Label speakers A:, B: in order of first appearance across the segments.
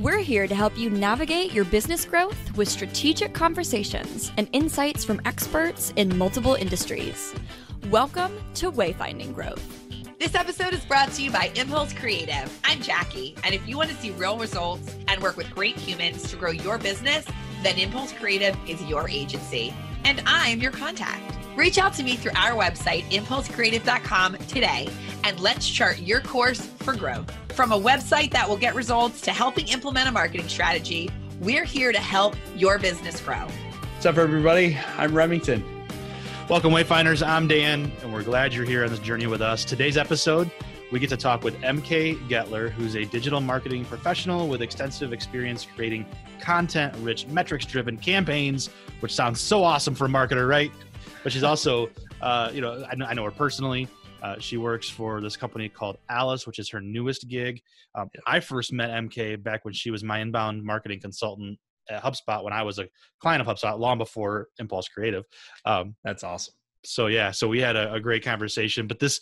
A: We're here to help you navigate your business growth with strategic conversations and insights from experts in multiple industries. Welcome to Wayfinding Growth.
B: This episode is brought to you by Impulse Creative. I'm Jackie, and if you want to see real results and work with great humans to grow your business, then Impulse Creative is your agency. And I'm your contact. Reach out to me through our website, impulsecreative.com today, and let's chart your course for growth. From a website that will get results to helping implement a marketing strategy, we're here to help your business grow.
C: What's up, everybody? I'm Remington.
D: Welcome, Wayfinders. I'm Dan, and we're glad you're here on this journey with us. Today's episode, we get to talk with MK Getler, who's a digital marketing professional with extensive experience creating content rich, metrics driven campaigns, which sounds so awesome for a marketer, right? But she's also, uh, you know, I know, I know her personally. Uh, she works for this company called Alyce, which is her newest gig. Um, I first met MK back when she was my inbound marketing consultant at HubSpot when I was a client of HubSpot long before Impulse Creative.
C: Um, That's awesome.
D: So yeah, so we had a, a great conversation. But this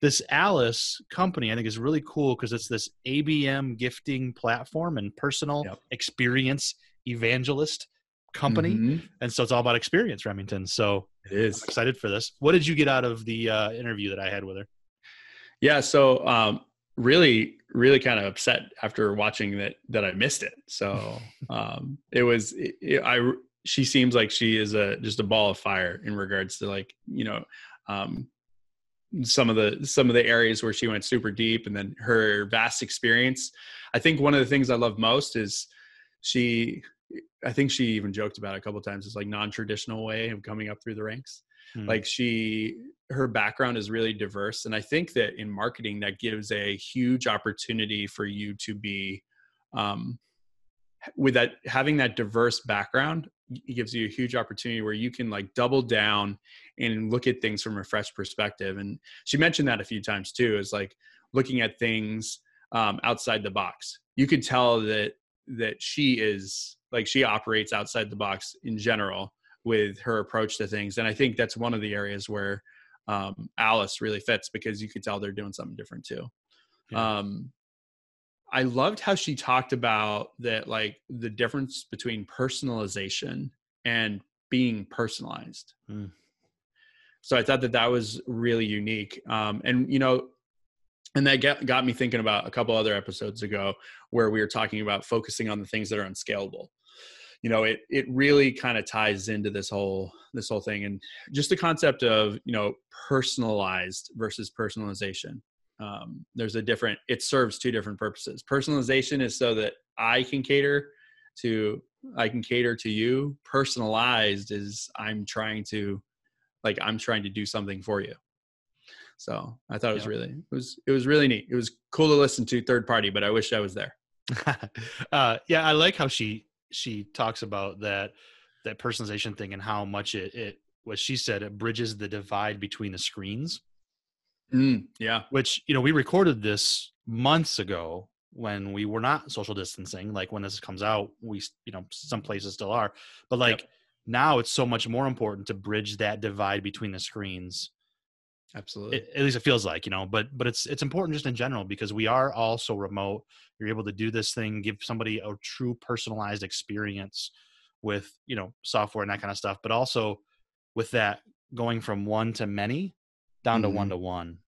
D: this Alyce company, I think, is really cool because it's this ABM gifting platform and personal yep. experience evangelist company, mm-hmm. and so it's all about experience, Remington. So
C: it is
D: I'm excited for this. What did you get out of the uh, interview that I had with her?
C: Yeah, so um, really, really kind of upset after watching that that I missed it. So um, it was it, it, I. She seems like she is a just a ball of fire in regards to like you know um, some of the some of the areas where she went super deep and then her vast experience i think one of the things i love most is she i think she even joked about it a couple times it's like non-traditional way of coming up through the ranks mm. like she her background is really diverse and i think that in marketing that gives a huge opportunity for you to be um, with that having that diverse background it gives you a huge opportunity where you can like double down and look at things from a fresh perspective and she mentioned that a few times too is like looking at things um, outside the box you could tell that that she is like she operates outside the box in general with her approach to things and i think that's one of the areas where um, Alyce really fits because you could tell they're doing something different too yeah. um, I loved how she talked about that, like the difference between personalization and being personalized. Mm. So I thought that that was really unique. Um, and, you know, and that get, got me thinking about a couple other episodes ago where we were talking about focusing on the things that are unscalable you know it it really kind of ties into this whole this whole thing and just the concept of you know personalized versus personalization. Um, there's a different it serves two different purposes. Personalization is so that i can cater to i can cater to you. Personalized is i'm trying to like i'm trying to do something for you. So i thought it was yeah. really it was it was really neat. It was cool to listen to third party but i wish i was there.
D: Uh, yeah i like how she she talks about that that personalization thing and how much it it what she said it bridges the divide between the screens
C: Mm, yeah.
D: Which, you know, we recorded this months ago when we were not social distancing. Like when this comes out, we, you know, some places still are. But like yep. now it's so much more important to bridge that divide between the screens.
C: Absolutely.
D: It, at least it feels like, you know, but but it's it's important just in general because we are all so remote. You're able to do this thing, give somebody a true personalized experience with, you know, software and that kind of stuff, but also with that going from one to many down mm-hmm. to one to one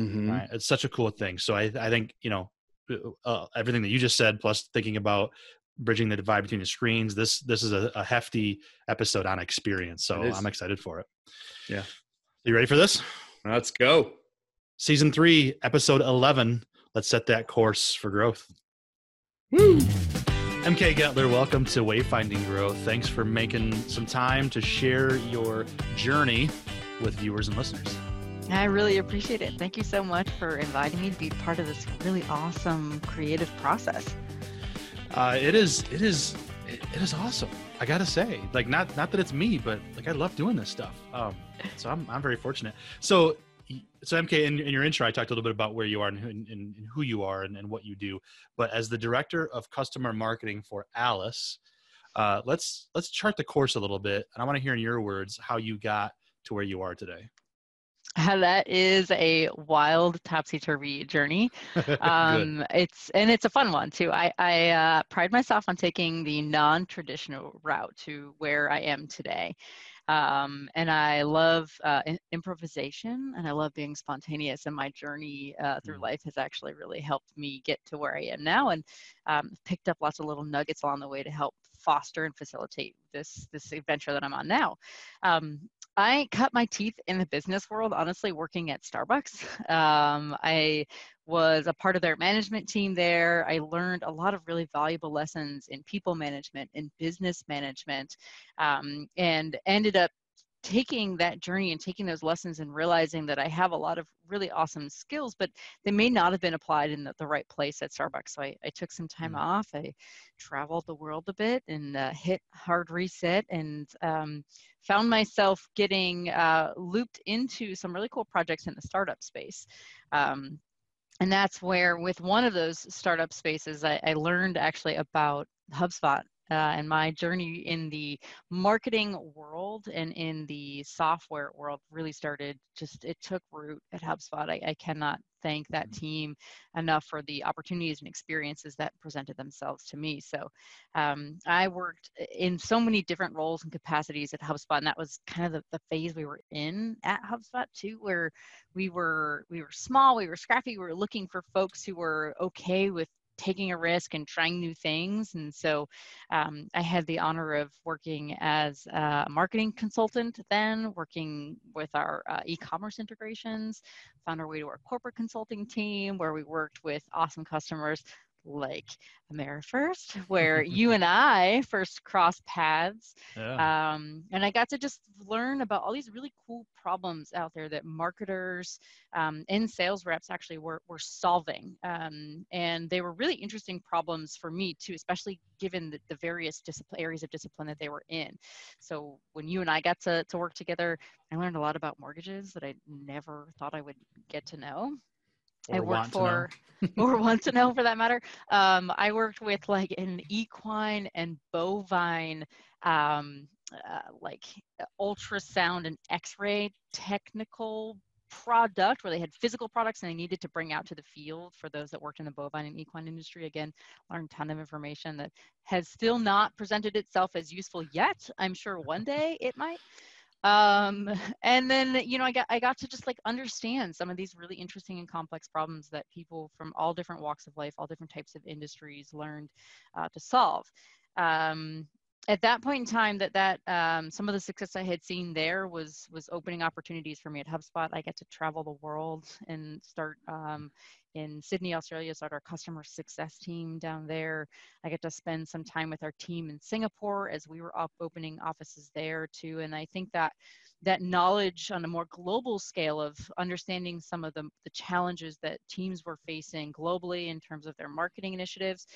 D: Mm-hmm. Right? It's such a cool thing. So I, I think you know uh, uh, everything that you just said, plus thinking about bridging the divide between the screens. This this is a, a hefty episode on experience, so I'm excited for it.
C: Yeah,
D: you ready for this?
C: Let's go.
D: Season three, episode eleven. Let's set that course for growth. Woo! MK Getler, welcome to Wayfinding Growth. Thanks for making some time to share your journey with viewers and listeners.
E: I really appreciate it. Thank you so much for inviting me to be part of this really awesome creative process.
D: Uh, it is, it is, it, is awesome. I gotta say, like, not not that it's me, but like I love doing this stuff. Um, so I'm I'm very fortunate. So so MK, in, in your intro, I talked a little bit about where you are and, and, and who you are and, and, what you do. But as the director of customer marketing for Alyce, uh, let's let's chart the course a little bit, and I want to hear in your words how you got to where you are today.
E: that is a wild topsy-turvy journey. Um, it's and it's a fun one too. I, I uh, pride myself on taking the non-traditional route to where I am today. Um, and I love uh, improvisation and I love being spontaneous. And my journey uh, through mm. life has actually really helped me get to where I am now and um, picked up lots of little nuggets along the way to help foster and facilitate this this adventure that I'm on now. Um, I cut my teeth in the business world, honestly, working at Starbucks. Um, I was a part of their management team there. I learned a lot of really valuable lessons in people management, in business management, um, and ended up taking that journey and taking those lessons and realizing that I have a lot of really awesome skills, but they may not have been applied in the, the right place at Starbucks. So I, I took some time mm-hmm. off. I traveled the world a bit and uh, hit hard reset and um, found myself getting uh, looped into some really cool projects in the startup space. Um, and that's where, with one of those startup spaces, I, I learned actually about HubSpot uh, and my journey in the marketing world and in the software world really started just it took root at hubspot i, I cannot thank that mm-hmm. team enough for the opportunities and experiences that presented themselves to me so um, i worked in so many different roles and capacities at hubspot and that was kind of the, the phase we were in at hubspot too where we were we were small we were scrappy we were looking for folks who were okay with taking a risk and trying new things. And so um, I had the honor of working as a marketing consultant then, working with our uh, e commerce integrations, found our way to our corporate consulting team where we worked with awesome customers like AmeriFirst, where you and I first crossed paths. Yeah. Um, and I got to just learn about all these really cool problems out there that marketers um, and sales reps actually were, were solving. Um, and they were really interesting problems for me too, especially given the, the various areas of discipline that they were in. So when you and I got to, to work together, I learned a lot about mortgages that I never thought I would get to know.
D: Or I
E: worked for, or want to know for that matter. Um, I worked with like an equine and bovine, um, uh, like ultrasound and X-ray technical product where they had physical products and they needed to bring out to the field for those that worked in the bovine and equine industry. Again, learned a ton of information that has still not presented itself as useful yet. I'm sure one day it might um and then you know i got i got to just like understand some of these really interesting and complex problems that people from all different walks of life all different types of industries learned uh, to solve. Um at that point in time that that um, some of the success i had seen there was was opening opportunities for me at hubspot i get to travel the world and start um, in Sydney, Australia, start our customer success team down there. I get to spend some time with our team in Singapore as we were up opening offices there too. And I think that that knowledge on a more global scale of understanding some of the, the challenges that teams were facing globally in terms of their marketing initiatives,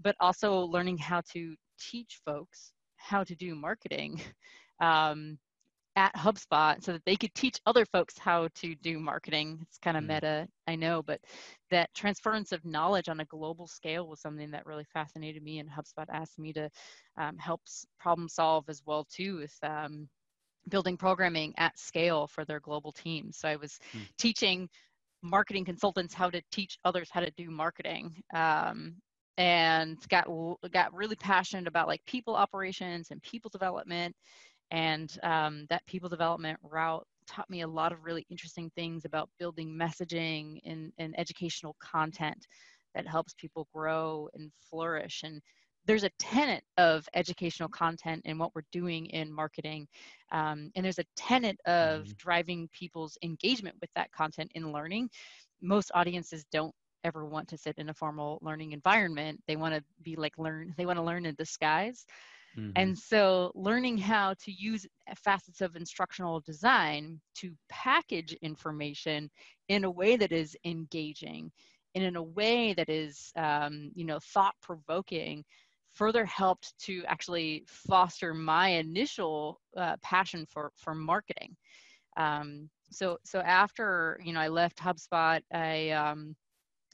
E: but also learning how to teach folks how to do marketing um, at HubSpot so that they could teach other folks how to do marketing. It's kind of mm. meta, I know, but that transference of knowledge on a global scale was something that really fascinated me, and HubSpot asked me to um, help problem solve as well too with um, building programming at scale for their global teams. So I was mm. teaching marketing consultants how to teach others how to do marketing. Um, and got got really passionate about like people operations and people development and um, that people development route taught me a lot of really interesting things about building messaging and, and educational content that helps people grow and flourish. And there's a tenet of educational content in what we're doing in marketing. Um, and there's a tenet of mm-hmm. driving people's engagement with that content in learning. Most audiences don't ever want to sit in a formal learning environment. They want to be like learn, they want to learn in disguise. Mm-hmm. And so, learning how to use facets of instructional design to package information in a way that is engaging and in a way that is, um, you know, thought provoking further helped to actually foster my initial uh, passion for for marketing. Um, so so after you know I left HubSpot, I um,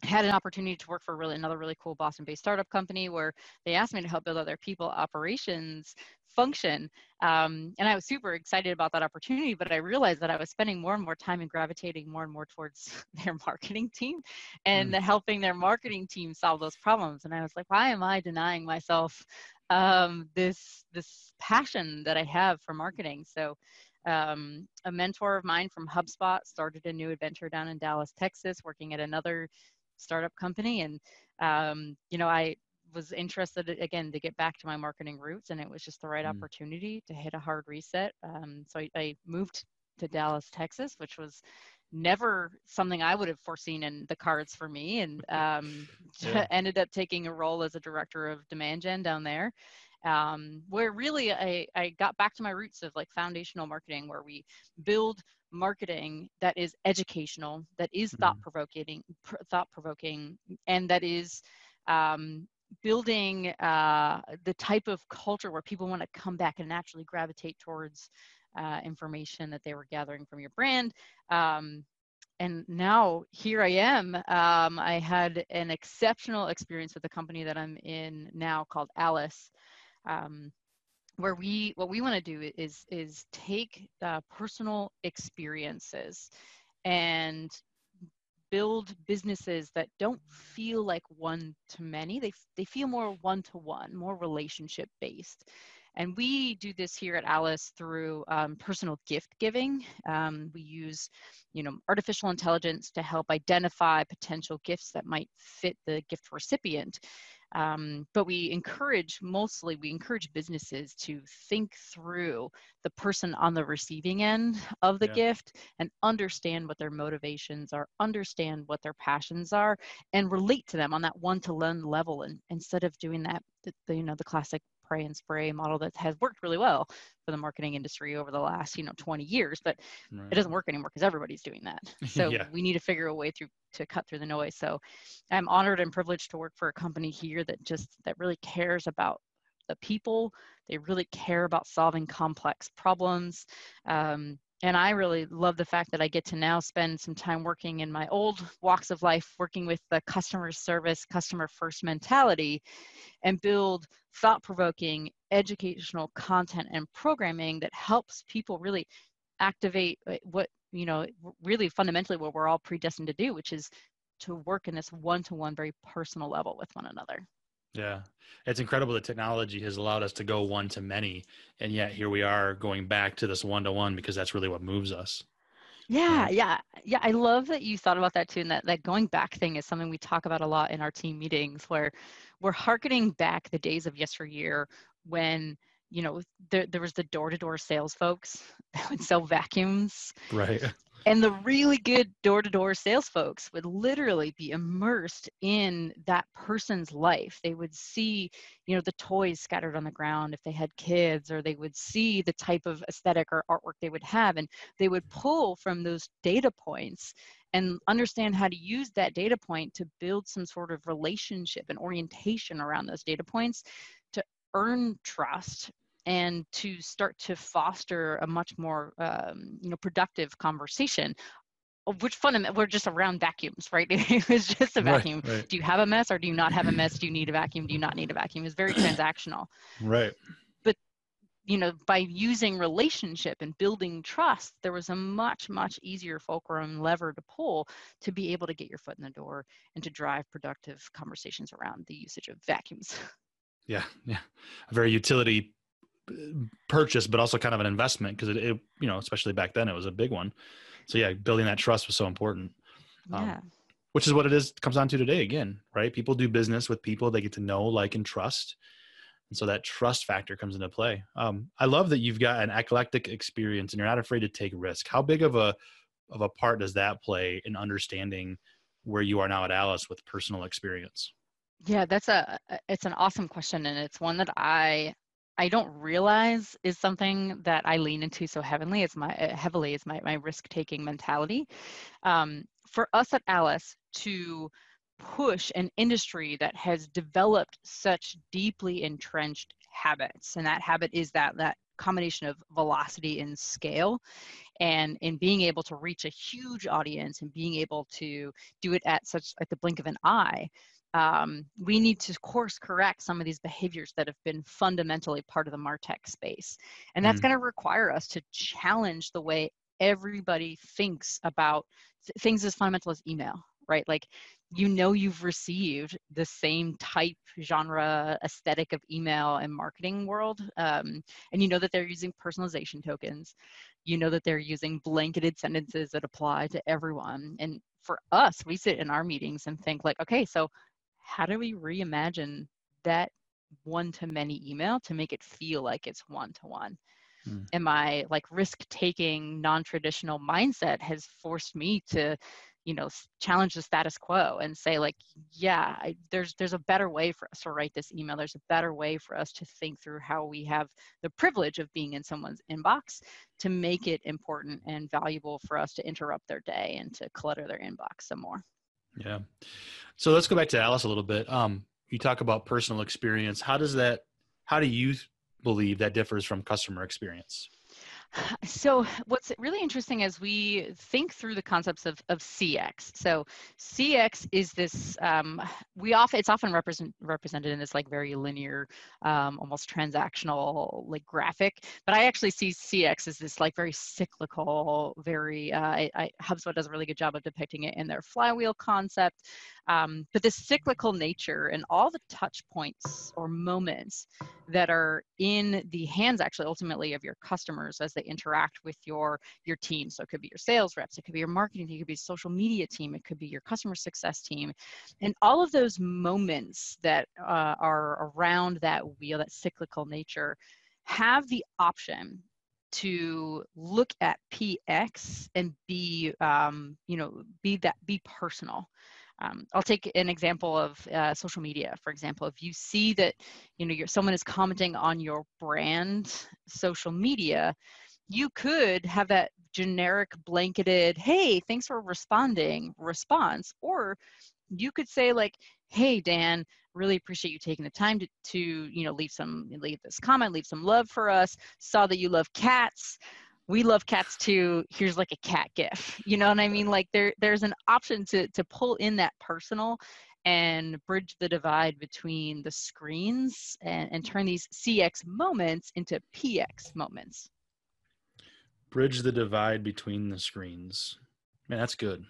E: had an opportunity to work for really another really cool Boston-based startup company where they asked me to help build out their people operations function. Um, and I was super excited about that opportunity, but I realized that I was spending more and more time and gravitating more and more towards their marketing team and mm. helping their marketing team solve those problems. And I was like, why am I denying myself um, this this passion that I have for marketing? So um, a mentor of mine from HubSpot started a new adventure down in Dallas, Texas, working at another startup company. And, um, you know, I was interested again to get back to my marketing roots, and it was just the right mm. opportunity to hit a hard reset. Um, so I, I moved to Dallas, Texas, which was never something I would have foreseen in the cards for me, and um, yeah. ended up taking a role as a director of demand gen down there um, where really I, I got back to my roots of like foundational marketing where we build marketing that is educational that is mm-hmm. thought provoking thought provoking and that is um, building uh, the type of culture where people want to come back and naturally gravitate towards uh, information that they were gathering from your brand um, and now here I am. Um, I had an exceptional experience with the company that I'm in now called Alyce, um, where we what we want to do is is take uh, personal experiences and build businesses that don't feel like one to many. They, they feel more one to one more relationship based. And we do this here at Alyce through um, personal gift giving. Um, we use you know artificial intelligence to help identify potential gifts that might fit the gift recipient um, but we encourage, mostly, we encourage businesses to think through the person on the receiving end of the yeah. gift and understand what their motivations are, understand what their passions are, and relate to them on that one to one level. And instead of doing that, the, you know, the classic pray and spray model that has worked really well for the marketing industry over the last you know 20 years but right. it doesn't work anymore because everybody's doing that so yeah. we need to figure a way through to cut through the noise so i'm honored and privileged to work for a company here that just that really cares about the people they really care about solving complex problems um, and I really love the fact that I get to now spend some time working in my old walks of life, working with the customer service, customer first mentality, and build thought provoking educational content and programming that helps people really activate uh, what, you know, really fundamentally what we're all predestined to do, which is to work in this one to one, very personal level with one another.
D: Yeah. It's incredible that technology has allowed us to go one to many. And yet here we are going back to this one to one because that's really what moves us.
E: Yeah, yeah, yeah. I love that you thought about that too. And that, that going back thing is something we talk about a lot in our team meetings where we're harkening back the days of yesteryear when you know there, there was the door-to-door sales folks that would sell vacuums
D: right
E: and the really good door-to-door sales folks would literally be immersed in that person's life. They would see you know the toys scattered on the ground if they had kids or they would see the type of aesthetic or artwork they would have and they would pull from those data points and understand how to use that data point to build some sort of relationship and orientation around those data points to earn trust and to start to foster a much more um, you know productive conversation which fundamental we're just around vacuums right? It was just a vacuum. right, right. do you have a mess or do you not have a mess? Do you need a vacuum? Do you not need a vacuum? It's very transactional.
D: Right.
E: But you know by using relationship and building trust there was a much much easier fulcrum lever to pull to be able to get your foot in the door and to drive productive conversations around the usage of vacuums.
D: Yeah yeah. A very utility purchase, but also kind of an investment because it, it, you know, especially back then, it was a big one. So yeah, building that trust was so important.
E: Um, yeah.
D: Which is what it is comes down to today again, right? People do business with people they get to know, like, and trust. And so that trust factor comes into play. Um, I love that you've got an eclectic experience and you're not afraid to take risk. How big of a of a part does that play in understanding where you are now at Alyce with personal experience?
E: Yeah, that's a it's an awesome question and it's one that I I don't realize is something that I lean into so heavily. It's my uh, heavily is my my risk taking mentality. Um, for us at Alyce to push an industry that has developed such deeply entrenched habits, and that habit is that that combination of velocity and scale and in being able to reach a huge audience and being able to do it at such at the blink of an eye um, we need to course correct some of these behaviors that have been fundamentally part of the martech space. And that's mm. going to require us to challenge the way everybody thinks about things as fundamental as email right? Like you know you've received the same type genre aesthetic of email and marketing world um, and you know that they're using personalization tokens. You know that they're using blanketed sentences that apply to everyone. And for us we sit in our meetings and think like okay so how do we reimagine that one to many email to make it feel like it's one to one and my like risk taking non-traditional mindset has forced me to you know challenge the status quo and say like yeah I, there's there's a better way for us to write this email. There's a better way for us to think through how we have the privilege of being in someone's inbox to make it important and valuable for us to interrupt their day and to clutter their inbox some more
D: yeah. So let's go back to Alyce a little bit. Um you talk about personal experience. How does that how do you believe that differs from customer experience
E: so what's really interesting as we think through the concepts of, of cx so cx is this um, we often it's often represent, represented in this like very linear um, almost transactional like graphic. But i actually see cx as this like very cyclical very uh, I, I, hubspot does a really good job of depicting it in their flywheel concept um, but this cyclical nature and all the touch points or moments that are in the hands actually ultimately of your customers as they interact with your your team. So it could be your sales reps it could be your marketing team it could be social media team it could be your customer success team. And all of those moments that uh, are around that wheel that cyclical nature have the option to look at px and be um, you know be that be personal um, I'll take an example of uh, social media, for example. If you see that, you know, someone is commenting on your brand social media, you could have that generic blanketed, "Hey, thanks for responding" response, or you could say like, "Hey, Dan, really appreciate you taking the time to, to you know leave some leave this comment, leave some love for us. Saw that you love cats." We love cats too here's like a cat gif you know what i mean? Like there there's an option to to pull in that personal and bridge the divide between the screens and, and turn these cx moments into px moments.
D: Bridge the divide between the screens. Man that's good.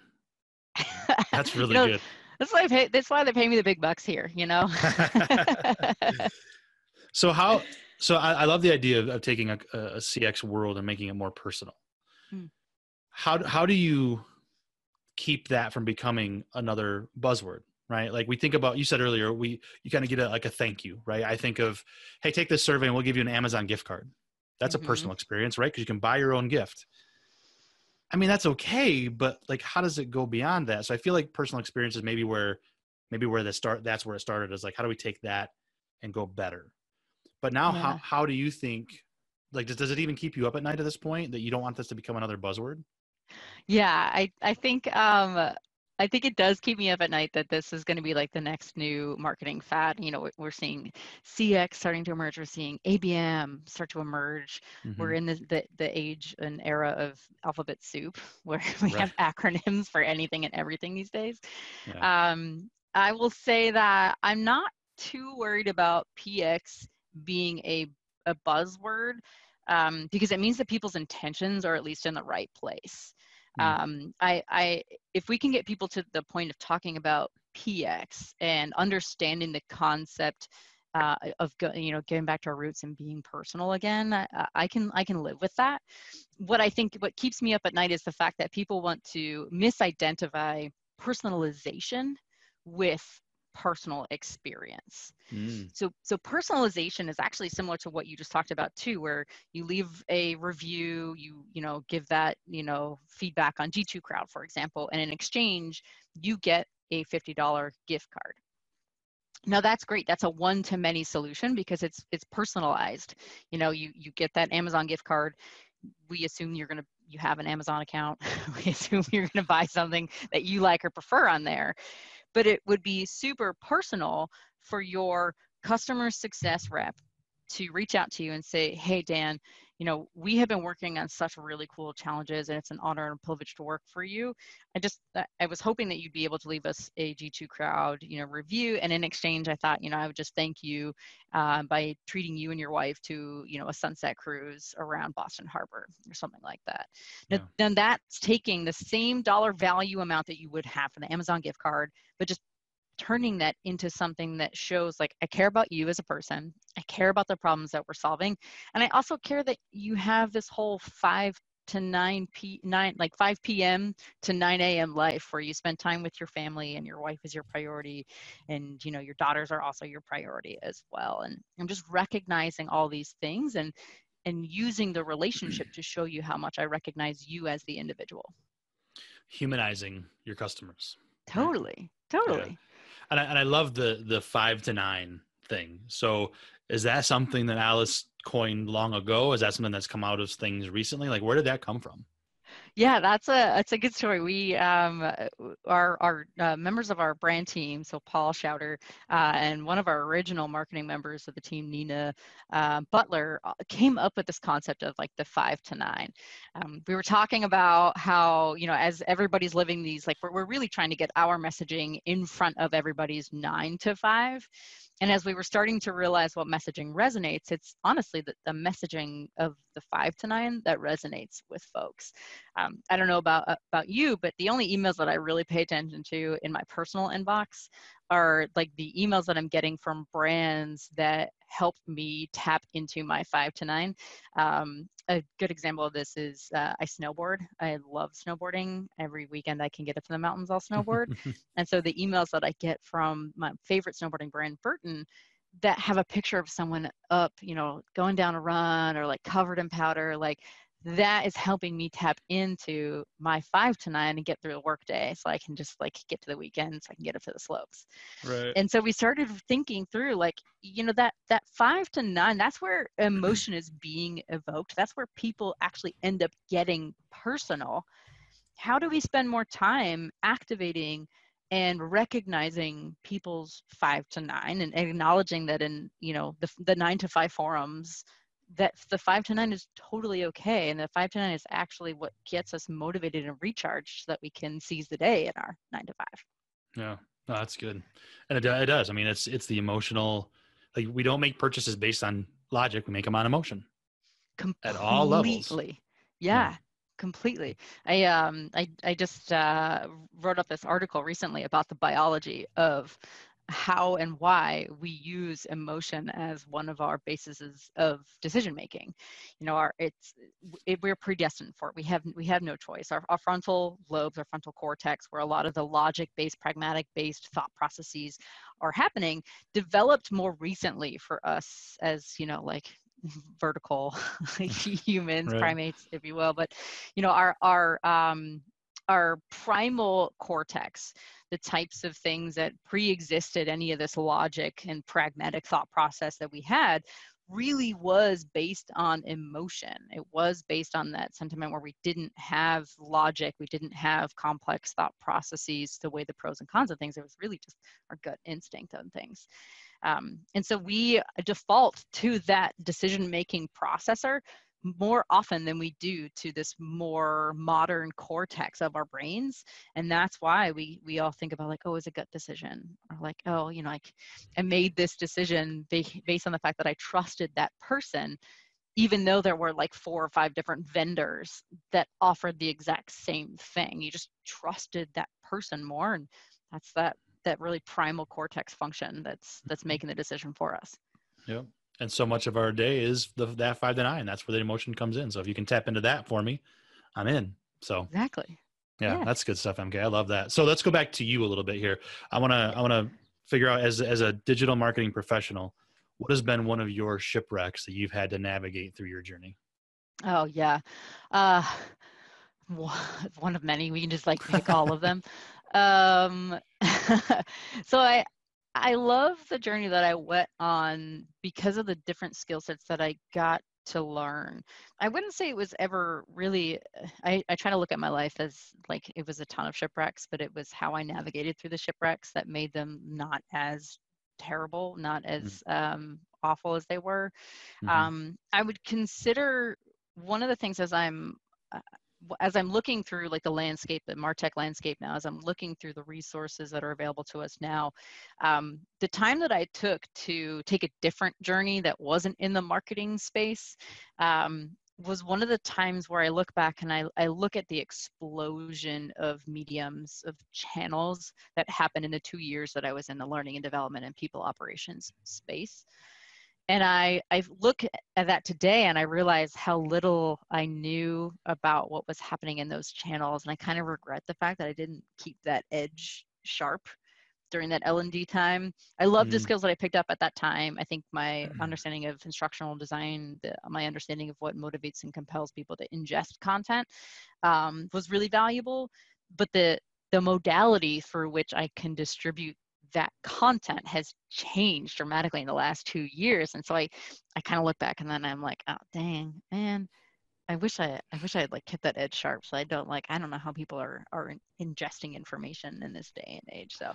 D: That's really you know, good.
E: that's why, pay, that's why they pay me the big bucks here you know
D: so how so I, I, love the idea of, of taking a, a, CX world and making it more personal. Hmm. How how do you keep that from becoming another buzzword? Right, like we think about. You said earlier, we you kind of get a, like a thank you, right? I think of, hey, take this survey and we'll give you an Amazon gift card. That's mm-hmm. a personal experience, right? Because you can buy your own gift. I mean, that's okay, but like, how does it go beyond that? So I feel like personal experience is maybe where, maybe where the start. That's where it started. Is like, how do we take that and go better? But now, yeah. how how do you think? Like, does, does it even keep you up at night at this point that you don't want this to become another buzzword?
E: Yeah, I I think um, I think it does keep me up at night that this is going to be like the next new marketing fad. You know, we're seeing CX starting to emerge. We're seeing ABM start to emerge. Mm-hmm. We're in the, the, the age and era of alphabet soup where we right. have acronyms for anything and everything these days. Yeah. Um, I will say that I'm not too worried about PX being a, a buzzword um, because it means that people's intentions are at least in the right place. Mm. Um, I, I, if we can get people to the point of talking about PX and understanding the concept uh, of you know getting back to our roots and being personal again, I, I, can I can live with that. What I think what keeps me up at night is the fact that people want to misidentify personalization with personal experience. Mm. So so personalization is actually similar to what you just talked about too where you leave a review, you you know give that, you know, feedback on G2 Crowd for example and in exchange you get a $50 gift card. Now that's great. That's a one to many solution because it's it's personalized. You know, you you get that Amazon gift card. We assume you're going to you have an Amazon account. we assume you're going to buy something that you like or prefer on there but it would be super personal for your customer success rep to reach out to you and say, hey, Dan, you know, we have been working on such really cool challenges and it's an honor and a privilege to work for you. I just, I was hoping that you'd be able to leave us a G2 crowd, you know, review. And in exchange, I thought, you know, I would just thank you uh, by treating you and your wife to, you know, a sunset cruise around Boston Harbor or something like that. Yeah. Then that's taking the same dollar value amount that you would have for the Amazon gift card, but just turning that into something that shows like i care about you as a person i care about the problems that we're solving and i also care that you have this whole 5 to 9 p 9 like 5 p.m to 9 a.m life where you spend time with your family and your wife is your priority and you know your daughters are also your priority as well and i'm just recognizing all these things and and using the relationship to show you how much i recognize you as the individual.
D: Humanizing your customers.
E: Totally totally. yeah
D: and I, and I love the the five to nine thing. So is that something that Alyce coined long ago? Is that something that's come out of things recently? Like where did that come from?
E: Yeah, that's a that's a good story. We um, our our uh, members of our brand team, so Paul Schauder uh, and one of our original marketing members of the team, Nina uh, Butler, uh, came up with this concept of like the five to nine. Um, we were talking about how you know as everybody's living these like we're, we're really trying to get our messaging in front of everybody's nine to five and as we were starting to realize what messaging resonates it's honestly the, messaging of the five to nine that resonates with folks um, i don't know about uh, about you but the only emails that i really pay attention to in my personal inbox are like the emails that I'm getting from brands that help me tap into my five to nine. Um, a good example of this is uh, I snowboard. I love snowboarding. Every weekend I can get up to the mountains, I'll snowboard. and so the emails that I get from my favorite snowboarding brand, Burton, that have a picture of someone up, you know, going down a run or like covered in powder, like that is helping me tap into my five to nine and get through the workday so I can just like get to the weekend so I can get up to the slopes. Right. And so we started thinking through like, you know, that that five to nine, that's where emotion is being evoked. That's where people actually end up getting personal. How do we spend more time activating and recognizing people's five to nine and acknowledging that in you know the, the nine to five forums that the five to nine is totally okay. And the five to nine is actually what gets us motivated and recharged so that we can seize the day in our nine to five.
D: Yeah, no, that's good. And it, it does. I mean, it's, it's the emotional, like we don't make purchases based on logic. We make them on emotion
E: completely.
D: at all levels.
E: Yeah, yeah. completely. I, um, I, I just, uh, wrote up this article recently about the biology of how and why we use emotion as one of our bases of decision making. You know our it's it, we're predestined for it. We have we have no choice. Our, our frontal lobes our frontal cortex where a lot of the logic based pragmatic based thought processes are happening developed more recently for us as you know like vertical humans right. primates if you will. But you know our our um our primal cortex, the types of things that pre-existed any of this logic and pragmatic thought process that we had really was based on emotion. It was based on that sentiment where we didn't have logic, we didn't have complex thought processes to weigh the pros and cons of things. It was really just our gut instinct on things. Um, and so we default to that decision making processor more often than we do to this more modern cortex of our brains and that's why we we all think about like oh it's a gut decision or like oh you know like i made this decision based on the fact that i trusted that person even though there were like four or five different vendors that offered the exact same thing. You just trusted that person more and that's that that really primal cortex function that's that's mm-hmm. making the decision for us.
D: Yep and so much of our day is the that five to nine. That's where the emotion comes in. So if you can tap into that for me, I'm in. So
E: exactly.
D: Yeah, yeah, that's good stuff, MK. I love that. So let's go back to you a little bit here. I wanna I wanna figure out as as a digital marketing professional, what has been one of your shipwrecks that you've had to navigate through your journey?
E: Oh yeah. Uh one of many. We can just like pick all of them. Um, so I I love the journey that I went on because of the different skill sets that I got to learn. I wouldn't say it was ever really, I, I try to look at my life as like it was a ton of shipwrecks, but it was how I navigated through the shipwrecks that made them not as terrible, not as um, awful as they were.
D: Mhm.
E: Um, I would consider one of the things as I'm uh, as I'm looking through like the landscape, the Martech landscape now, as I'm looking through the resources that are available to us now, um, the time that I took to take a different journey that wasn't in the marketing space um, was one of the times where I look back and I, I look at the explosion of mediums, of channels that happened in the two years that I was in the learning and development and people operations space. And I, I look at that today and I realize how little I knew about what was happening in those channels. And I kind of regret the fact that I didn't keep that edge sharp during that L&D time. I love the
D: Mm.
E: skills that I picked up at that time. I think my understanding of instructional design, the, my understanding of what motivates and compels people to ingest content um, was really valuable. But the the modality through which I can distribute that content has changed dramatically in the last two years. And so I, I kind of look back and then I'm like, oh dang, man, I wish I I wish I had like kept that edge sharp. So I don't like I don't know how people are are ingesting information in this day and age. So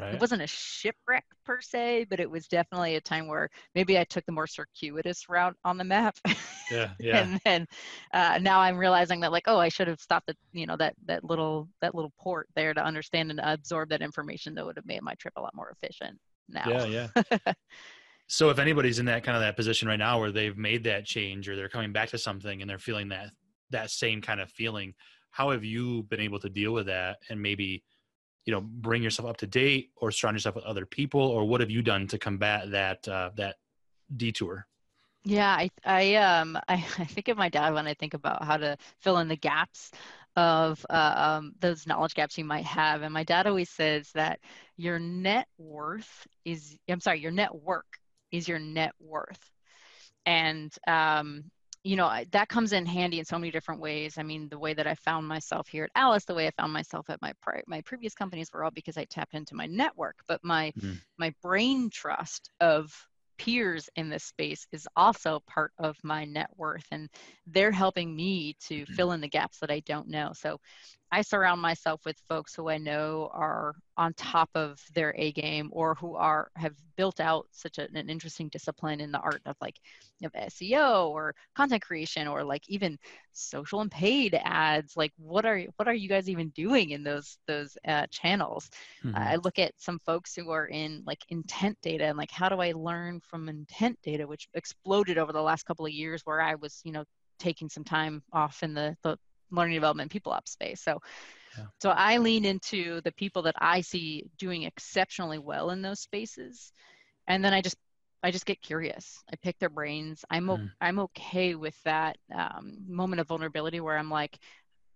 D: right.
E: it wasn't a shipwreck per se, but it was definitely a time where maybe I took the more circuitous route on the map.
D: yeah, yeah.
E: and then uh, now I'm realizing that like, oh, I should have stopped at you know that that little that little port there to understand and absorb that information that would have made my trip a lot more efficient. Now,
D: Yeah, yeah. so if anybody's in that kind of that position right now where they've made that change or they're coming back to something and they're feeling that that same kind of feeling, how have you been able to deal with that and maybe you know bring yourself up to date or surround yourself with other people or what have you done to combat that uh, that detour?
E: Yeah, I I um I, I think of my dad when I think about how to fill in the gaps of uh, um, those knowledge gaps you might have. And my dad always says that your net worth is I'm sorry, your network is your net worth. And um, you know that comes in handy in so many different ways. I mean, the way that I found myself here at Alyce, the way I found myself at my pri- my previous companies were all because I tapped into my network. But my
D: Mhm.
E: my brain trust of peers in this space is also part of my net worth and they're helping me to fill in the gaps that I don't know. So I surround myself with folks who I know are on top of their A game or who are have built out such a, an interesting discipline in the art of like of SEO or content creation or like even social and paid ads. Like what are what are you guys even doing in those those uh, channels?
D: Mhm.
E: I look at some folks who are in like intent data and like how do I learn from intent data, which exploded over the last couple of years where I was, you know, taking some time off in the, the learning development people ops space. So
D: Yeah.
E: so I lean into the people that I see doing exceptionally well in those spaces. And then I just I just get curious. I pick their brains. I'm o-
D: Mm.
E: I'm okay with that um, moment of vulnerability where I'm like,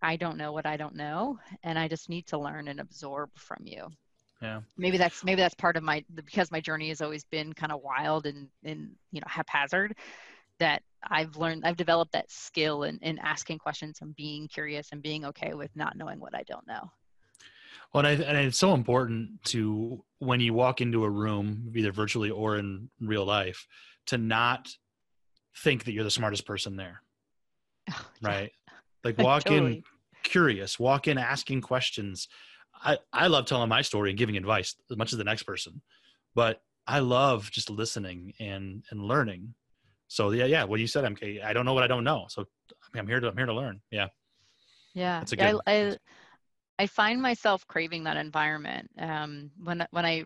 E: I don't know what I don't know, and I just need to learn and absorb from you
D: yeah.
E: maybe that's maybe that's part of my because my journey has always been kind of wild and and you know haphazard that i've learned i've developed that skill in, in asking questions and being curious and being okay with not knowing what i don't know
D: Well, and, I, and it's so important to when you walk into a room, either virtually or in real life, to not think that you're the smartest person there,
E: Yeah,
D: right? Like walk in curious, walk in asking questions. I, I love telling my story and giving advice as much as the next person, but I love just listening and and learning. So yeah, yeah, what you said, MK. I don't know what I don't know, so I'm here to I'm here to learn. Yeah,
E: yeah
D: That's a good-
E: I, I i find myself craving that environment um when when i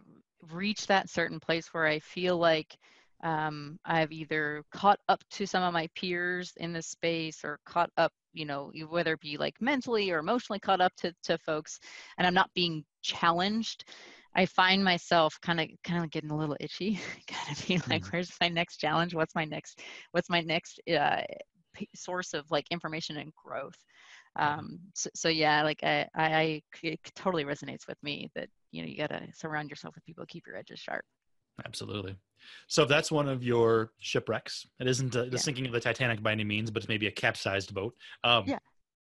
E: reach that certain place where i feel like um, I've either caught up to some of my peers in the space or caught up, you know, whether it be like mentally or emotionally caught up to, to folks and I'm not being challenged. I find myself kind of kind of getting a little itchy, kind of being like,
D: Mhm.
E: where's my next challenge? What's my next what's my next uh, p- source of like information and growth? Um, so, so yeah, like I, I, it totally resonates with me that you know you gotta surround yourself with people, keep your edges sharp.
D: absolutely. So if that's one of your shipwrecks, it isn't uh the
E: Yeah.
D: sinking of the Titanic by any means, but it's maybe a capsized boat. Um,
E: Yeah.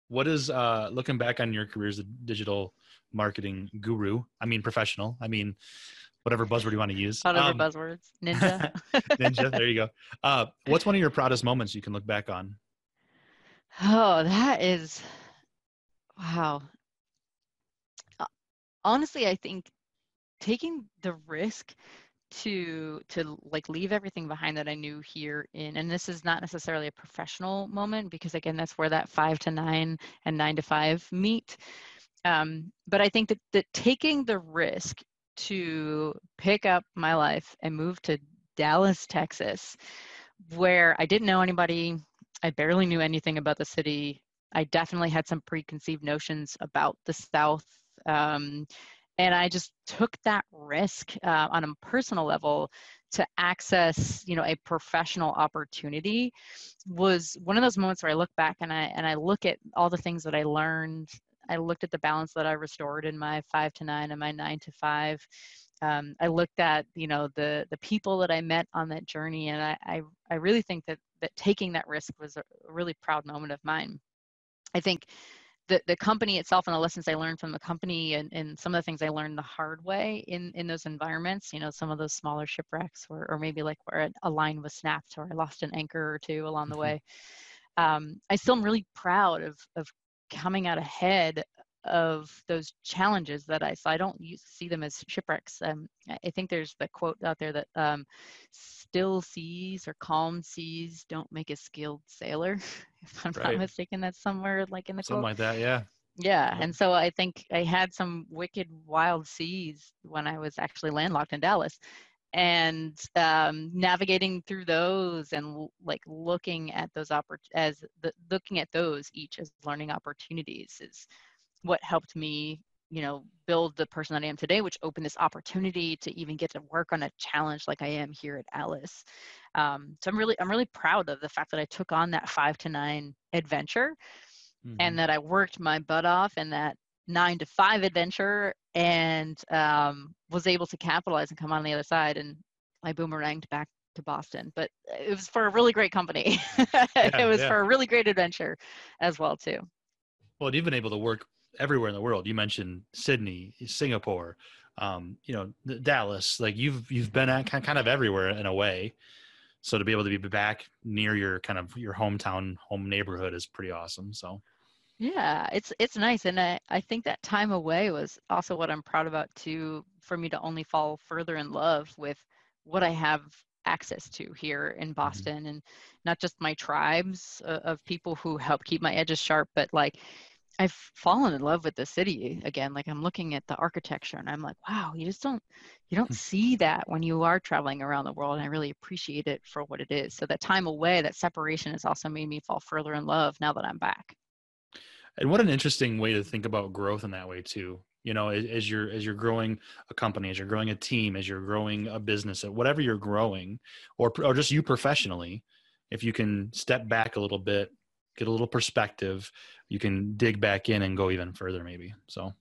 D: What is uh, looking back on your career as a digital marketing guru? I mean, professional. I mean, whatever buzzword you want to use.
E: Whatever
D: Um,
E: buzzwords, ninja.
D: Ninja. There you go. Uh, what's one of your proudest moments you can look back on?
E: Oh, that is wow. Uh, Honestly, I think taking the risk to to like leave everything behind that I knew here in and this is not necessarily a professional moment because again that's where that five to nine and nine to five meet. Um, but I think that, that taking the risk to pick up my life and move to Dallas, Texas, where I didn't know anybody, I barely knew anything about the city. I definitely had some preconceived notions about the South. Um, and I just took that risk uh, on a personal level to access, you know, a professional opportunity was one of those moments where I look back and I and I look at all the things that I learned. I looked at the balance that I restored in my five to nine and my nine to five. Um, I looked at, you know, the the people that I met on that journey, and I I, I really think that that taking that risk was a really proud moment of mine. I think the, the company itself and the lessons I learned from the company and, and some of the things I learned the hard way in, in those environments, you know, some of those smaller shipwrecks or, or maybe like where a line was snapped or I lost an anchor or two along the mm-hmm. way. Um, I still am really proud of, of coming out ahead of those challenges that I saw. I don't see them as shipwrecks. Um, I think there's the quote out there that um, still seas or calm seas don't make a skilled sailor. If I'm right. not mistaken, that's somewhere like in the quote.
D: something
E: quote.
D: like that. Yeah.
E: Yeah, and so I think I had some wicked wild seas when I was actually landlocked in Dallas, and um, navigating through those and like looking at those oppor- as the, looking at those each as learning opportunities is what helped me you know build the person that i am today which opened this opportunity to even get to work on a challenge like i am here at Alyce um, so i'm really i'm really proud of the fact that i took on that five to nine adventure mm-hmm. and that i worked my butt off and that nine to five adventure and um, was able to capitalize and come on the other side and i boomeranged back to boston but it was for a really great company yeah, it was yeah. for a really great adventure as well too
D: well you've been able to work everywhere in the world. You mentioned Sydney, Singapore, um, you know, Dallas. Like you've you've been at kind of everywhere in a way. So to be able to be back near your kind of your hometown, home neighborhood is pretty awesome. So.
E: Yeah, it's it's nice, and I I think that time away was also what I'm proud about too. For me to only fall further in love with what I have access to here in mm-hmm. Boston, mm-hmm. and not just my tribes uh, of people who help keep my edges sharp, but like I've fallen in love with the city again. Like I'm looking at the architecture and I'm like, wow, you just don't you don't hmm. see that when you are traveling around the world. And I really appreciate it for what it is. So that time away, that separation has also made me fall further in love now that I'm back.
D: And what an interesting way to think about growth in that way too. You know, as, as you're as you're growing a company, as you're growing a team, as you're growing a business, whatever you're growing, or or just you professionally, if you can step back a little bit get a little perspective, you can dig back in and go even further maybe. So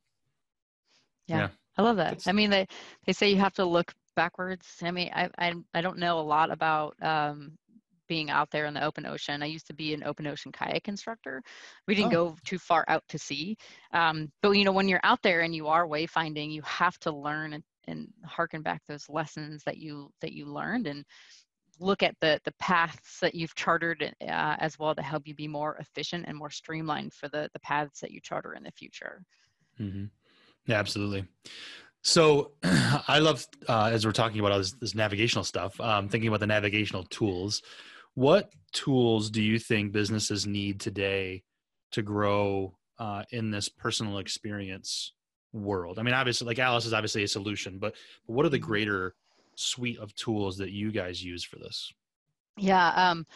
E: yeah, yeah. I love that. I mean, they, they say you have to look backwards. I mean, I, I, I don't know a lot about um, being out there in the open ocean. I used to be an open ocean kayak instructor. We didn't oh. go too far out to sea. Um, but you know, when you're out there and you are wayfinding, you have to learn and, and harken back those lessons that you that you learned and look at the the paths that you've chartered uh, as well to help you be more efficient and more streamlined for the the paths that you charter in the future.
D: Mm-hmm. Yeah, absolutely. So I love uh, as we're talking about all this, this navigational stuff. Um, thinking about the navigational tools. What tools do you think businesses need today to grow uh, in this personal experience world? I mean, obviously, like Alyce is obviously a solution, but, but what are the mm-hmm. greater suite of tools that you guys use for this?
E: Yeah. Um,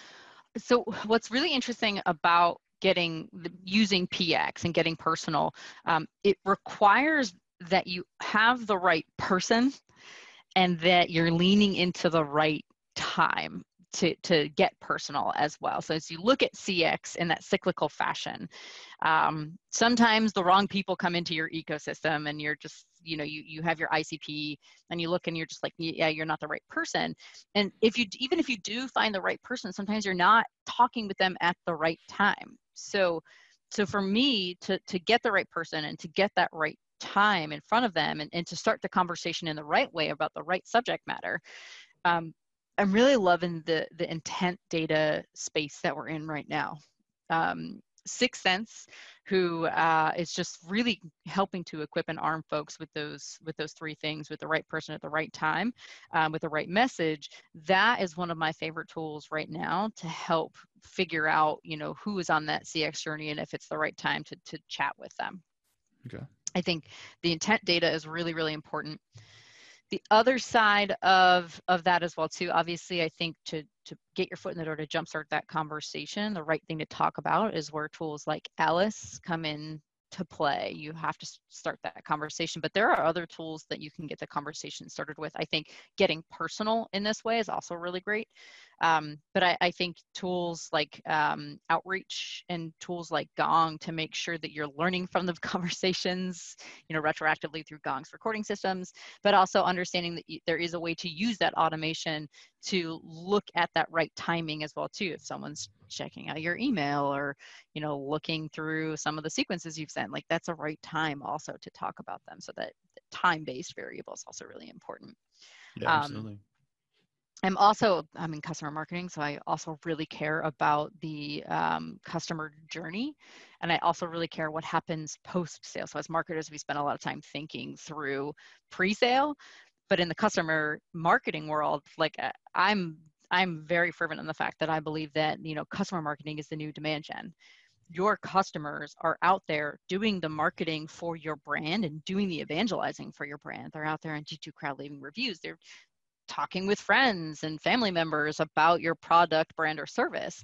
E: so what's really interesting about getting using PX and getting personal, um, it requires that you have the right person and that you're leaning into the right time to, to get personal as well. So as you look at CX in that cyclical fashion, um, sometimes the wrong people come into your ecosystem and you're just, you know, you, you have your ICP and you look and you're just like, yeah, you're not the right person. And if you, even if you do find the right person, sometimes you're not talking with them at the right time. So, so for me to, to get the right person and to get that right time in front of them and, and to start the conversation in the right way about the right subject matter, um, I'm really loving the the intent data space that we're in right now. Um, Six Sense, who uh, is just really helping to equip and arm folks with those with those three things, with the right person at the right time, um, with the right message. That is one of my favorite tools right now to help figure out, you know, who is on that CX journey and if it's the right time to to chat with them.
D: Okay.
E: I think the intent data is really really important the other side of of that as well too obviously i think to to get your foot in the door to jumpstart that conversation the right thing to talk about is where tools like Alyce come in to play. You have to start that conversation but there are other tools that you can get the conversation started with. I think getting personal in this way is also really great um, but I, I, think tools like um, outreach and tools like Gong to make sure that you're learning from the conversations, you know, retroactively through Gong's recording systems, but also understanding that you, there is a way to use that automation to look at that right timing as well too. If someone's checking out your email or, you know, looking through some of the sequences you've sent, like that's a right time also to talk about them. So that time-based variable is also really important.
D: Yeah, um, absolutely.
E: I'm also I'm in customer marketing, so I also really care about the um, customer journey, and I also really care what happens post sale. So as marketers, we spend a lot of time thinking through pre-sale, but in the customer marketing world, like uh, I'm I'm very fervent in the fact that I believe that you know customer marketing is the new demand gen. Your customers are out there doing the marketing for your brand and doing the evangelizing for your brand. They're out there on G2 Crowd leaving reviews. They're talking with friends and family members about your product, brand, or service.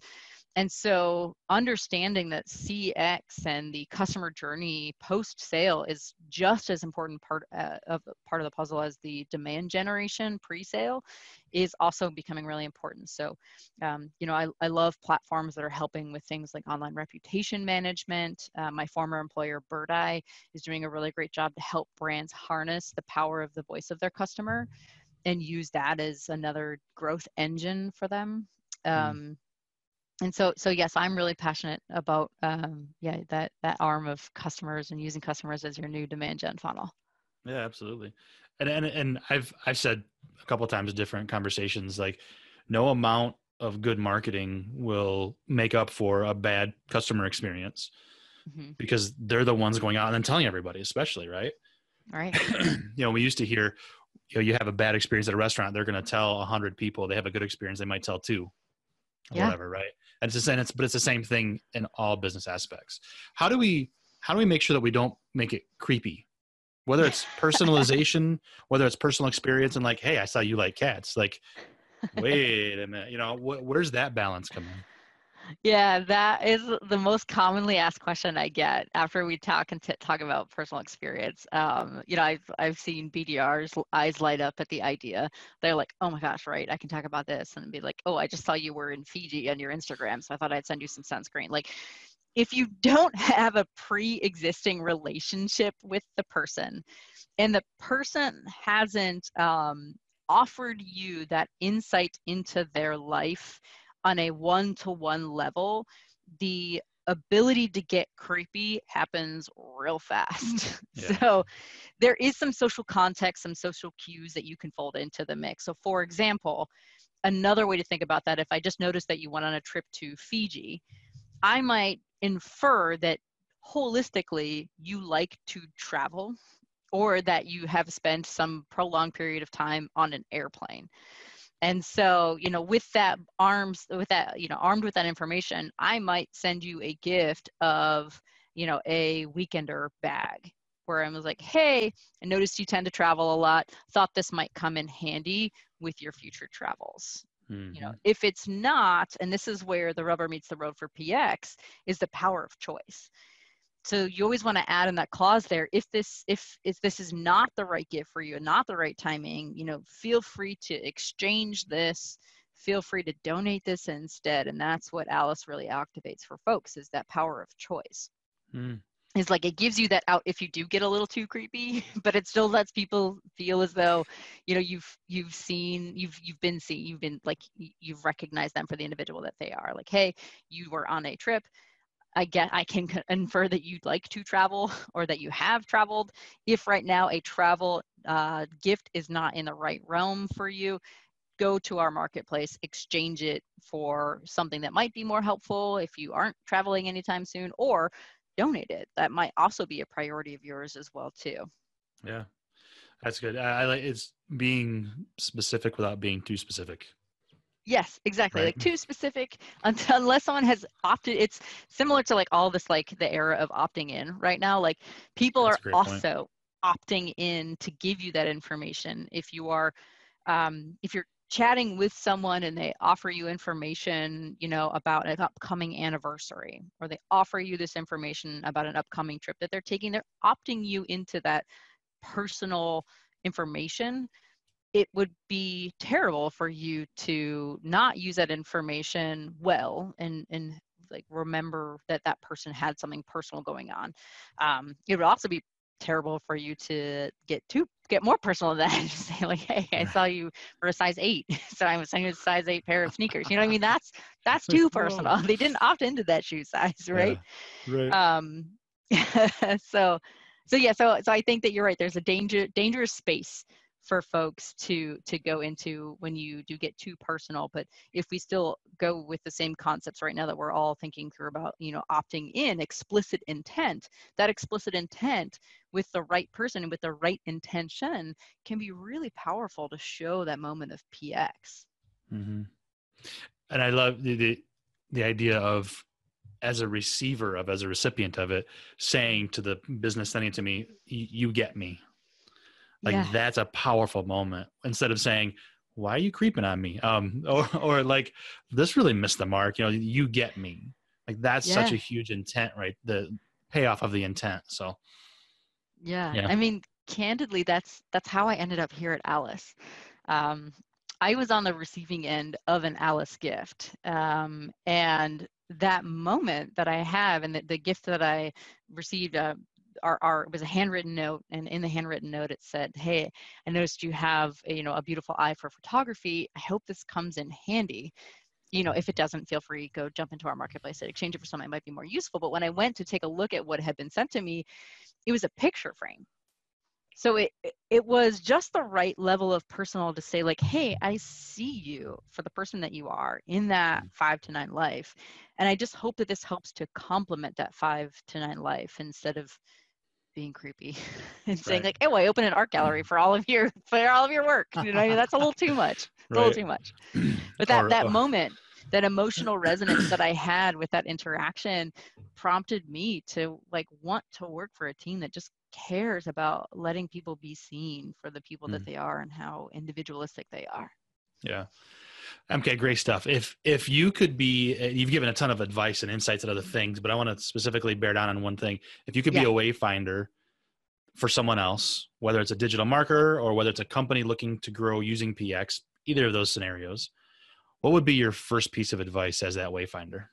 E: And so understanding that CX and the customer journey post sale is just as important part uh, of part of the puzzle as the demand generation pre-sale is also becoming really important. So, um, you know, I, I love platforms that are helping with things like online reputation management. Uh, my former employer, Birdeye, is doing a really great job to help brands harness the power of the voice of their customer and use that as another growth engine for them. Mm. Um, mm. And so, so yes, I'm really passionate about um, yeah that that arm of customers and using customers as your new demand gen funnel.
D: Yeah, absolutely. And and and I've I've said a couple times in different conversations like no amount of good marketing will make up for a bad customer experience mm-hmm. because they're the ones going out and telling everybody, especially right.
E: Right.
D: you know, we used to hear you know you have a bad experience at a restaurant they're going to tell 100 people they have a good experience they might tell two yeah. whatever right? And it's the same it's, but it's the same thing in all business aspects. How do we how do we make sure that we don't make it creepy? Whether it's personalization whether it's personal experience and like hey i saw you like cats. Like wait a minute you know wh- where's that balance coming
E: yeah, that is the most commonly asked question I get after we talk and t- talk about personal experience. Um, you know, I've I've seen BDRs eyes light up at the idea. They're like, "Oh my gosh, right? I can talk about this," and be like, "Oh, I just saw you were in Fiji on your Instagram, so I thought I'd send you some sunscreen." Like, if you don't have a pre-existing relationship with the person, and the person hasn't um, offered you that insight into their life on a one to one level, the ability to get creepy happens real fast. Yeah. so there is some social context, some social cues that you can fold into the mix. So, for example, another way to think about that, if I just noticed that you went on a trip to Fiji, I might infer that holistically you like to travel or that you have spent some prolonged period of time on an airplane and so you know with that arms with that you know armed with that information i might send you a gift of you know a weekender bag where i was like hey i noticed you tend to travel a lot thought this might come in handy with your future travels mm-hmm. you know mm-hmm. if it's not and this is where the rubber meets the road for px is the power of choice so you always want to add in that clause there if this if if this is not the right gift for you and not the right timing you know feel free to exchange this feel free to donate this instead and that's what Alyce really activates for folks is that power of choice mm. is like it gives you that out if you do get a little too creepy but it still lets people feel as though you know you've you've seen you've you've been seen you've been like you've recognized them for the individual that they are like hey you were on a trip I get I can infer that you'd like to travel or that you have traveled. If right now a travel uh, gift is not in the right realm for you, go to our marketplace, exchange it for something that might be more helpful if you aren't traveling anytime soon, or donate it. That might also be a priority of yours as well too.
D: Yeah, that's good. I, I like it's being specific without being too specific.
E: Yes, exactly.
D: Right.
E: Like too specific until, unless someone has opted. It's similar to like all this like the era of opting in right now. Like people
D: That's
E: are
D: great point.
E: also opting in to give you that information. If you are, um, if you're chatting with someone and they offer you information, you know, about an upcoming anniversary, or they offer you this information about an upcoming trip that they're taking, they're opting you into that personal information it would be terrible for you to not use that information well and and like remember that that person had something personal going on. Um, it would also be terrible for you to get too get more personal than that and just say like hey i saw you for a size eight. So i was saying a size eight pair of sneakers you know what i mean? That's that's too personal. They didn't opt into that shoe size right?
D: Yeah, right.
E: um so so yeah so so i think that you're right. There's a danger dangerous space for folks to to go into when you do get too personal but if we still go with the same concepts right now that we're all thinking through about you know opting in explicit intent that explicit intent with the right person and with the right intention can be really powerful to show that moment of px
D: hmm And I love the, the the idea of as a receiver of as a recipient of it saying to the business sending it to me, "You get me." Like
E: Yeah.
D: that's a powerful moment. Instead of saying, "Why are you creeping on me?" Um, or or like this really missed the mark. You know, you get me. Like that's such a huge intent, right? The payoff of the intent. So
E: Yeah.
D: Yeah.
E: I mean, candidly, that's that's how I ended up here at Alyce. Um, I was on the receiving end of an Alyce gift, um, and that moment that I have, and the, the gift that I received, uh, our, our it was a handwritten note, and in the handwritten note it said, "Hey, I noticed you have a, you know a beautiful eye for photography. I hope this comes in handy." You know, if it doesn't, feel free go jump into our marketplace and exchange it for something that might be more useful. But when I went to take a look at what had been sent to me, it was a picture frame so it it- it was just the right level of personal to say like hey i see you for the person that you are in that mm. five to nine life and i just hope that this helps to complement that five to nine life instead of being creepy and saying
D: Right.
E: like oh i open an art gallery for all of your for all of your work. You know I mean, that's a little too much. It's a little too much. But that
D: Or-
E: that
D: or-
E: moment that emotional resonance that i had with that interaction prompted me to like want to work for a team that just cares about letting people be seen for the people that
D: Mm.
E: they are and how individualistic they are.
D: Yeah. Okay, great stuff. If if you could be, uh, you've given a ton of advice and insights and other things, but I want to specifically bear down on one thing. If you could be a wayfinder for someone else, whether it's a digital marketer or whether it's a company looking to grow using PX, either of those scenarios, what would be your first piece of advice as that wayfinder?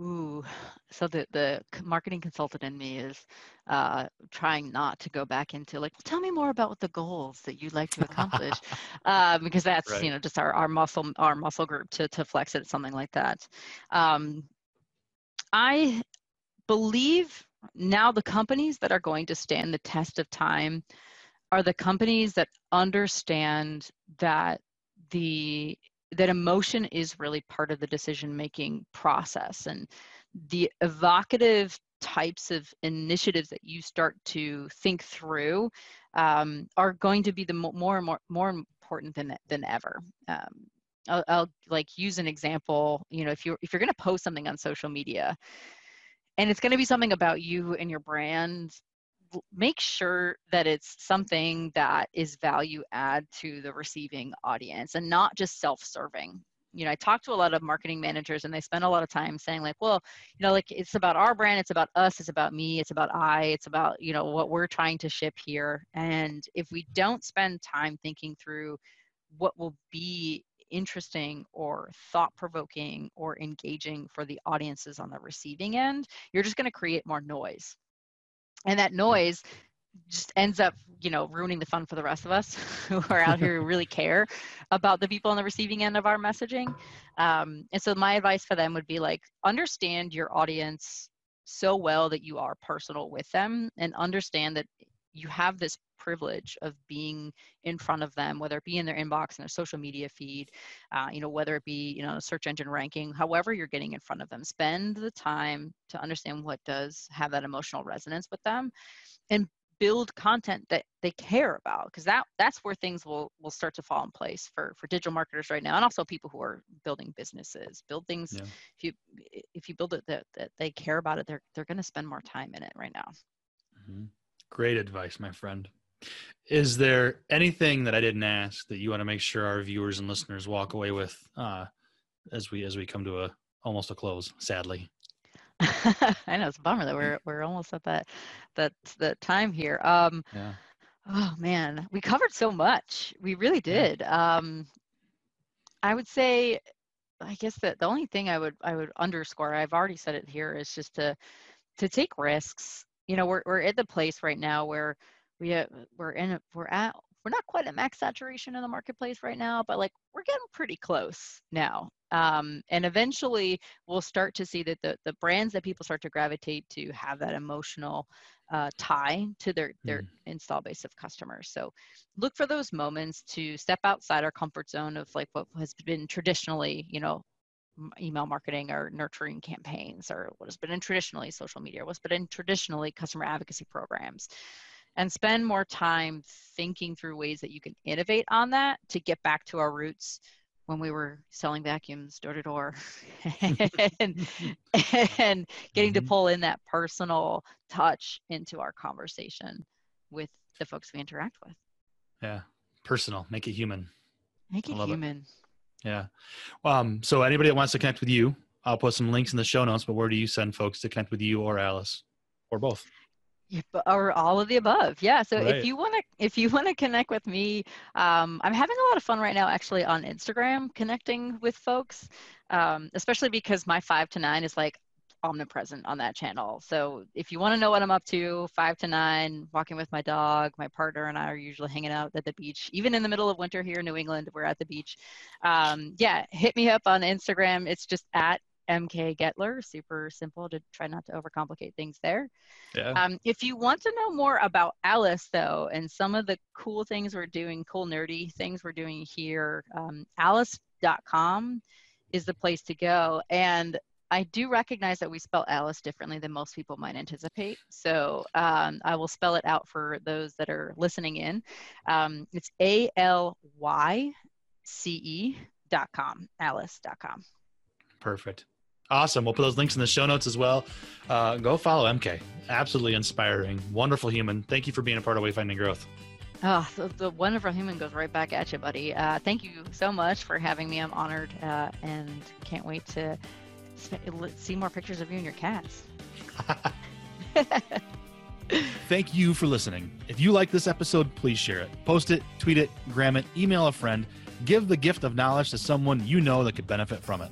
E: Ooh, so the the marketing consultant in me is uh, trying not to go back into like, well, tell me more about what the goals that you'd like to accomplish, uh, because that's
D: Right.
E: you know just our, our muscle our muscle group to to flex it something like that. Um, I believe now the companies that are going to stand the test of time are the companies that understand that the that emotion is really part of the decision making process and the evocative types of initiatives that you start to think through um, are going to be the mo- more and more more important than than ever. Um, I'll, I'll like use an example you know if you're if you're going to post something on social media and it's going to be something about you and your brand make sure that it's something that is value add to the receiving audience and not just self-serving. You know i talk to a lot of marketing managers and they spend a lot of time saying like well you know like it's about our brand it's about us it's about me it's about i it's about you know what we're trying to ship here. And if we don't spend time thinking through what will be interesting or thought provoking or engaging for the audiences on the receiving end you're just going to create more noise and that noise just ends up you know ruining the fun for the rest of us who are out here who really care about the people on the receiving end of our messaging. Um, and so my advice for them would be like understand your audience so well that you are personal with them and understand that you have this privilege of being in front of them, whether it be in their inbox and their social media feed, uh, you know, whether it be, you know, search engine ranking, however you're getting in front of them, spend the time to understand what does have that emotional resonance with them and build content that they care about because that that's where things will will start to fall in place for for digital marketers right now and also people who are building businesses build things yeah. if you if you build it that, that they care about it they're they're going to spend more time in it right now
D: mm-hmm. great advice my friend is there anything that i didn't ask that you want to make sure our viewers and listeners walk away with uh, as we as we come to a almost a close sadly
E: I know it's a bummer that we're we're almost at that that that time here. Um, yeah. Oh man, we covered so much. We really did. Yeah. Um, I would say, I guess that the only thing I would I would underscore, I've already said it here, is just to to take risks. You know, we're we're at the place right now where we have, we're in we're at we're not quite at max saturation in the marketplace right now, but like we're getting pretty close now. Um, and eventually we'll start to see that the, the brands that people start to gravitate to have that emotional uh, tie to their, their mm. install base of customers. So look for those moments to step outside our comfort zone of like what has been traditionally, you know, email marketing or nurturing campaigns or what has been in traditionally social media, what's been in traditionally customer advocacy programs and spend more time thinking through ways that you can innovate on that to get back to our roots when we were selling vacuums door to door and, and getting to mm-hmm. pull in that personal touch into our conversation with the folks we interact with.
D: Yeah. Personal, make it human.
E: Make it human.
D: It. Yeah. Um, so anybody that wants to connect with you, I'll put some links in the show notes, but where do you send folks to connect with you or Alyce or both?
E: Or all of the above. Yeah so right. if you want to if you want to connect with me um, i'm having a lot of fun right now actually on instagram connecting with folks um, especially because my five to nine is like omnipresent on that channel. So if you want to know what i'm up to five to nine walking with my dog my partner and i are usually hanging out at the beach even in the middle of winter here in new england we're at the beach. Um, yeah hit me up on instagram. It's just at MK Getler. Super simple to try not to overcomplicate things there. Yeah. Um, if you want to know more about Alyce, though, and some of the cool things we're doing, cool nerdy things we're doing here, um, alyce.com is the place to go. And I do recognize that we spell Alyce differently than most people might anticipate. So um, I will spell it out for those that are listening in. Um, it's A L Y C E dot com, alyce.com.
D: Perfect. Awesome. We'll put those links in the show notes as well. Uh, go follow MK. Absolutely inspiring. Wonderful human. Thank you for being a part of Wayfinding Growth.
E: Oh, the, the wonderful human goes right back at you, buddy. Uh, thank you so much for having me. I'm honored uh, and can't wait to see more pictures of you and your cats.
D: Thank you for listening. If you like this episode, please share it. Post it, tweet it, gram it, email a friend. Give the gift of knowledge to someone you know that could benefit from it.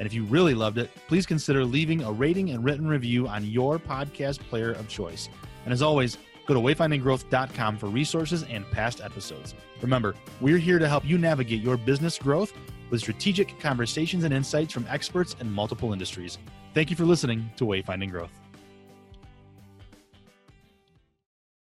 D: And if you really loved it, please consider leaving a rating and written review on your podcast player of choice. And as always, go to wayfindinggrowth.com for resources and past episodes. Remember, we're here to help you navigate your business growth with strategic conversations and insights from experts in multiple industries. Thank you for listening to Wayfinding Growth.